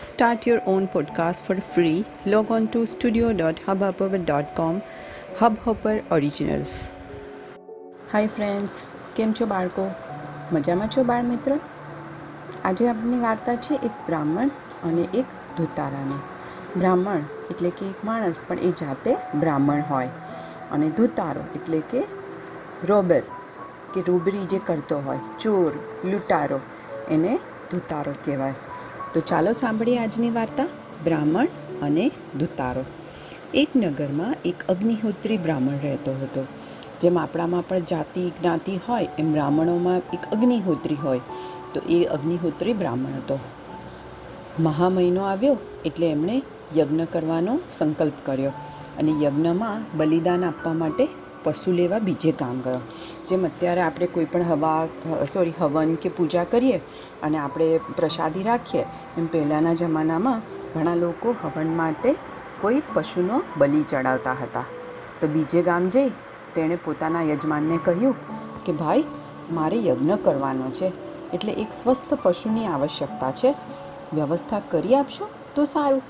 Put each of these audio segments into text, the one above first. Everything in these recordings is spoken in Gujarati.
Start your own podcast for free. Log on to studio.hubhopper.com. Hubhopper Originals. Hi friends કેમ છો બાળકો મજામાં છો બાળ મિત્ર આજે આપણી વાર્તા છે એક બ્રાહ્મણ અને એક ધૂતારાની બ્રાહ્મણ એટલે કે એક માણસ, પણ એ જાતે બ્રાહ્મણ હોય અને ધૂતારો એટલે કે રોબર, કે રૂબરી જે કરતો હોય, ચોર, લૂંટારો, એને ધૂતારો કહેવાય તો ચાલો સાંભળીએ આજની વાર્તા, બ્રાહ્મણ અને દુતારો એક નગરમાં એક અગ્નિહોત્રી બ્રાહ્મણ રહેતો હતો. જેમ આપણામાં પણ જાતિ, જ્ઞાતિ હોય, એમ બ્રાહ્મણોમાં એક અગ્નિહોત્રી હોય. તો એ અગ્નિહોત્રી બ્રાહ્મણ હતો. મહા મહિનો આવ્યો એટલે એમણે યજ્ઞ કરવાનો સંકલ્પ કર્યો અને યજ્ઞમાં બલિદાન આપવા માટે પશુ લેવા બીજે ગામ ગયો. જેમ અત્યારે આપણે કોઈ પણ હવા સોરી હવન કે પૂજા કરીએ અને આપણે પ્રસાદી રાખીએ, એમ પહેલાંના જમાનામાં ઘણા લોકો હવન માટે કોઈ પશુનો બલિ ચડાવતા હતા. તો બીજે ગામ જઈ તેણે પોતાના યજમાનને કહ્યું કે, ભાઈ, મારે યજ્ઞ કરવાનો છે. એટલે એક સ્વસ્થ પશુની આવશ્યકતા છે. વ્યવસ્થા કરી આપશો તો સારું.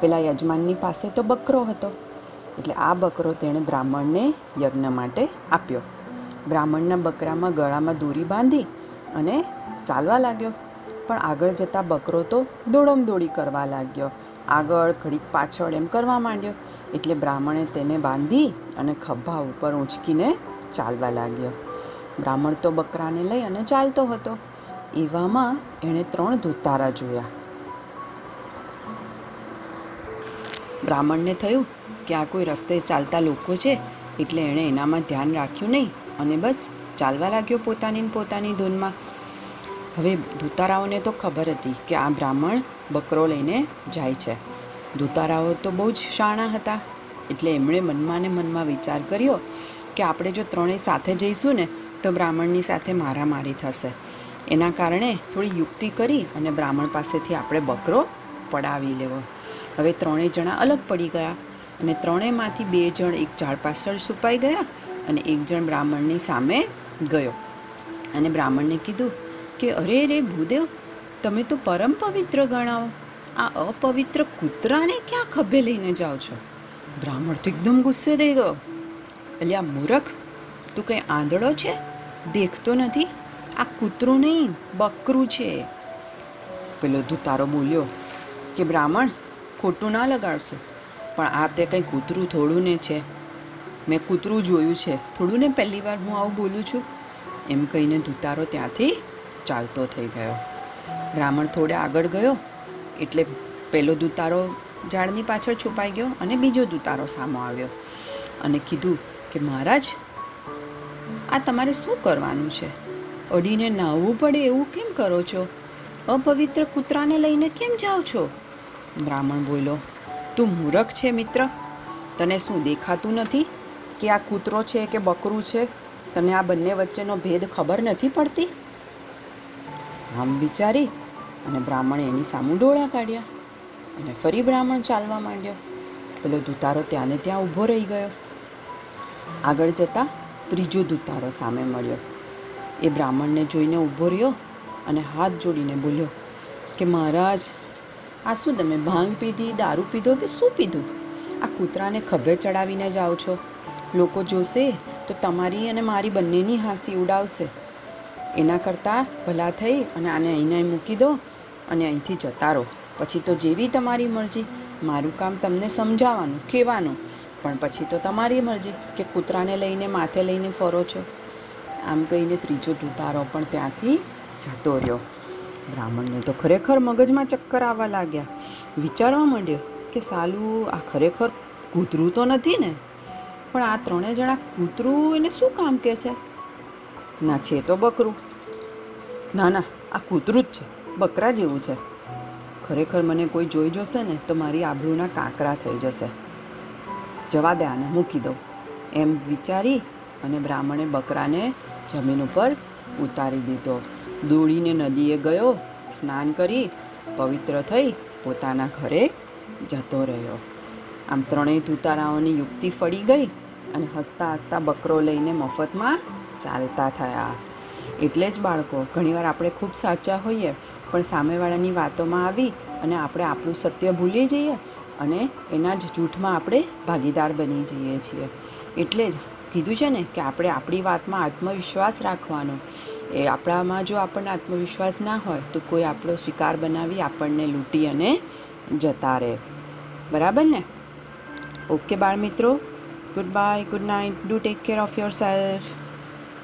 પેલા યજમાનની પાસે તો બકરો હતો. એટલે આ બકરો તેણે બ્રાહ્મણને યજ્ઞ માટે આપ્યો. બ્રાહ્મણના બકરામાં ગળામાં દોરી બાંધી અને ચાલવા લાગ્યો. પણ આગળ જતાં બકરો તો દોડી કરવા લાગ્યો. આગળ ઘડીક પાછળ એમ કરવા માંડ્યો. એટલે બ્રાહ્મણે તેને બાંધી અને ખભા ઉપર ઊંચકીને ચાલવા લાગ્યો. બ્રાહ્મણ તો બકરાને લઈ અને ચાલતો હતો. એવામાં એણે ત્રણ ધોતારા જોયા. બ્રાહ્મણને થયું કે આ કોઈ રસ્તે ચાલતા લોકો છે, એટલે એણે એનામાં ધ્યાન રાખ્યું નહીં અને બસ ચાલવા લાગ્યો પોતાની પોતાની ધૂનમાં. હવે ધૂતારાઓને તો ખબર હતી કે આ બ્રાહ્મણ બકરો લઈને જાય છે. ધૂતારાઓ તો બહુ જ શાણા હતા, એટલે એમણે મનમાં ને મનમાં વિચાર કર્યો કે આપણે જો ત્રણેય સાથે જઈશું ને, તો બ્રાહ્મણની સાથે મારામારી થશે. એના કારણે થોડી યુક્તિ કરી અને બ્રાહ્મણ પાસેથી આપણે બકરો પડાવી લેવો. હવે ત્રણેય જણા અલગ પડી ગયા. અને ત્રણેયમાંથી બે જણ એક ઝાડ પાછળ છુપાઈ ગયા અને એક જણ બ્રાહ્મણની સામે ગયો. અને બ્રાહ્મણને કીધું કે, અરે રે ભૂદેવ, તમે તો પરમ પવિત્ર ગણાવો. આ અપવિત્ર કૂતરાને ક્યાં ખભે લઈને જાઓ છો? બ્રાહ્મણ તો એકદમ ગુસ્સે થઈ ગયો. એટલે આ મૂરખ, તું કંઈ આંધળો છે? દેખતો નથી. આ કૂતરું નહીં, બકરું છે. પેલો ધુતારો બોલ્યો કે, બ્રાહ્મણ, ખોટું ના લગાડશો. પણ આ તે કંઈ કૂતરું થોડું ને છે. મેં કૂતરું જોયું છે. થોડું ને પહેલી વાર હું આવું બોલું છું. એમ કહીને ધુતારો ત્યાંથી ચાલતો થઈ ગયો. બ્રાહ્મણ થોડે આગળ ગયો. એટલે પહેલો દૂતારો ઝાડની પાછળ છુપાઈ ગયો અને બીજો દૂતારો સામો આવ્યો અને કીધું કે, મહારાજ, આ તમારે શું કરવાનું છે? અડીને નાહવું પડે એવું કેમ કરો છો? અપવિત્ર કૂતરાને લઈને કેમ જાઓ છો? બ્રાહ્મણ બોલ્યો તું મૂરખ છે, મિત્ર? તને શું દેખાતું નથી કે આ કૂતરો છે કે બકરું છે? તને આ બંને વચ્ચેનો ભેદ ખબર નથી પડતી? આમ વિચારી અને બ્રાહ્મણે એની સામું ડોળા કાઢ્યા અને ફરી બ્રાહ્મણ ચાલવા માંડ્યો. પેલો દૂતારો ત્યાં ને ત્યાં ઊભો રહી ગયો. આગળ જતાં ત્રીજો દૂતારો સામે મળ્યો. એ બ્રાહ્મણને જોઈને ઊભો રહ્યો અને હાથ જોડીને બોલ્યો કે, મહારાજ આ શું તમે ભાંગ પીધી, દારૂ પીધો કે શું પીધું? આ કૂતરાને ખભે ચડાવીને જાઓ છો. લોકો જોશે તો તમારી અને મારી બંનેની હાંસી ઉડાવશે. એના કરતાં ભલા થઈ અને આને અહીંને મૂકી દો અને અહીંથી જતા રહો. પછી તો જેવી તમારી મરજી. મારું કામ તમને સમજાવવાનું, કહેવાનું. પણ પછી તો તમારી મરજી કે કૂતરાને લઈને, માથે લઈને ફરો છો. આમ કહીને ત્રીજો દુતારો પણ ત્યાંથી જતો રહ્યો. બ્રાહ્મણને તો ખરેખર મગજમાં ચક્કર આવવા લાગ્યા. વિચારવા માંડ્યો કે સાલું, આ ખરેખર કૂતરું તો નથી ને? પણ આ ત્રણેય જણા કૂતરું એને શું કામ કે છે? ના, છે તો બકરું. ના ના, આ કૂતરું જ છે. બકરા જેવું છે. ખરેખર મને કોઈ જોઈ જશે ને તો મારી આબરૂના કાંકરા થઈ જશે. જવા દે આને, મૂકી દઉં. એમ વિચારી અને બ્રાહ્મણે બકરાને જમીન ઉપર ઉતારી દીધો. દોડીને નદીએ ગયો, સ્નાન કરી, પવિત્ર થઈ પોતાના ઘરે જતો રહ્યો. આમ ત્રણેય તુતારાઓની યુક્તિ ફળી ગઈ અને હસતા હસતા બકરો લઈને મફતમાં ચાલતા થયા. એટલે જ બાળકો, ઘણીવાર આપણે ખૂબ સાચા હોઈએ, પણ સામેવાળાની વાતોમાં આવી અને આપણે આપણું સત્ય ભૂલી જઈએ અને એના જ જૂઠમાં આપણે ભાગીદાર બની જઈએ છીએ. એટલે જ કીધું છે ને કે આપણે આપણી વાતમાં આત્મવિશ્વાસ રાખવાનો. એ આપણામાં જો આપણને આત્મવિશ્વાસ ના હોય તો કોઈ આપણો શિકાર બનાવી આપણને લૂંટી અને જતા રહે. બરાબર ને? ઓકે બાળ મિત્રો goodbye good night do take care of yourself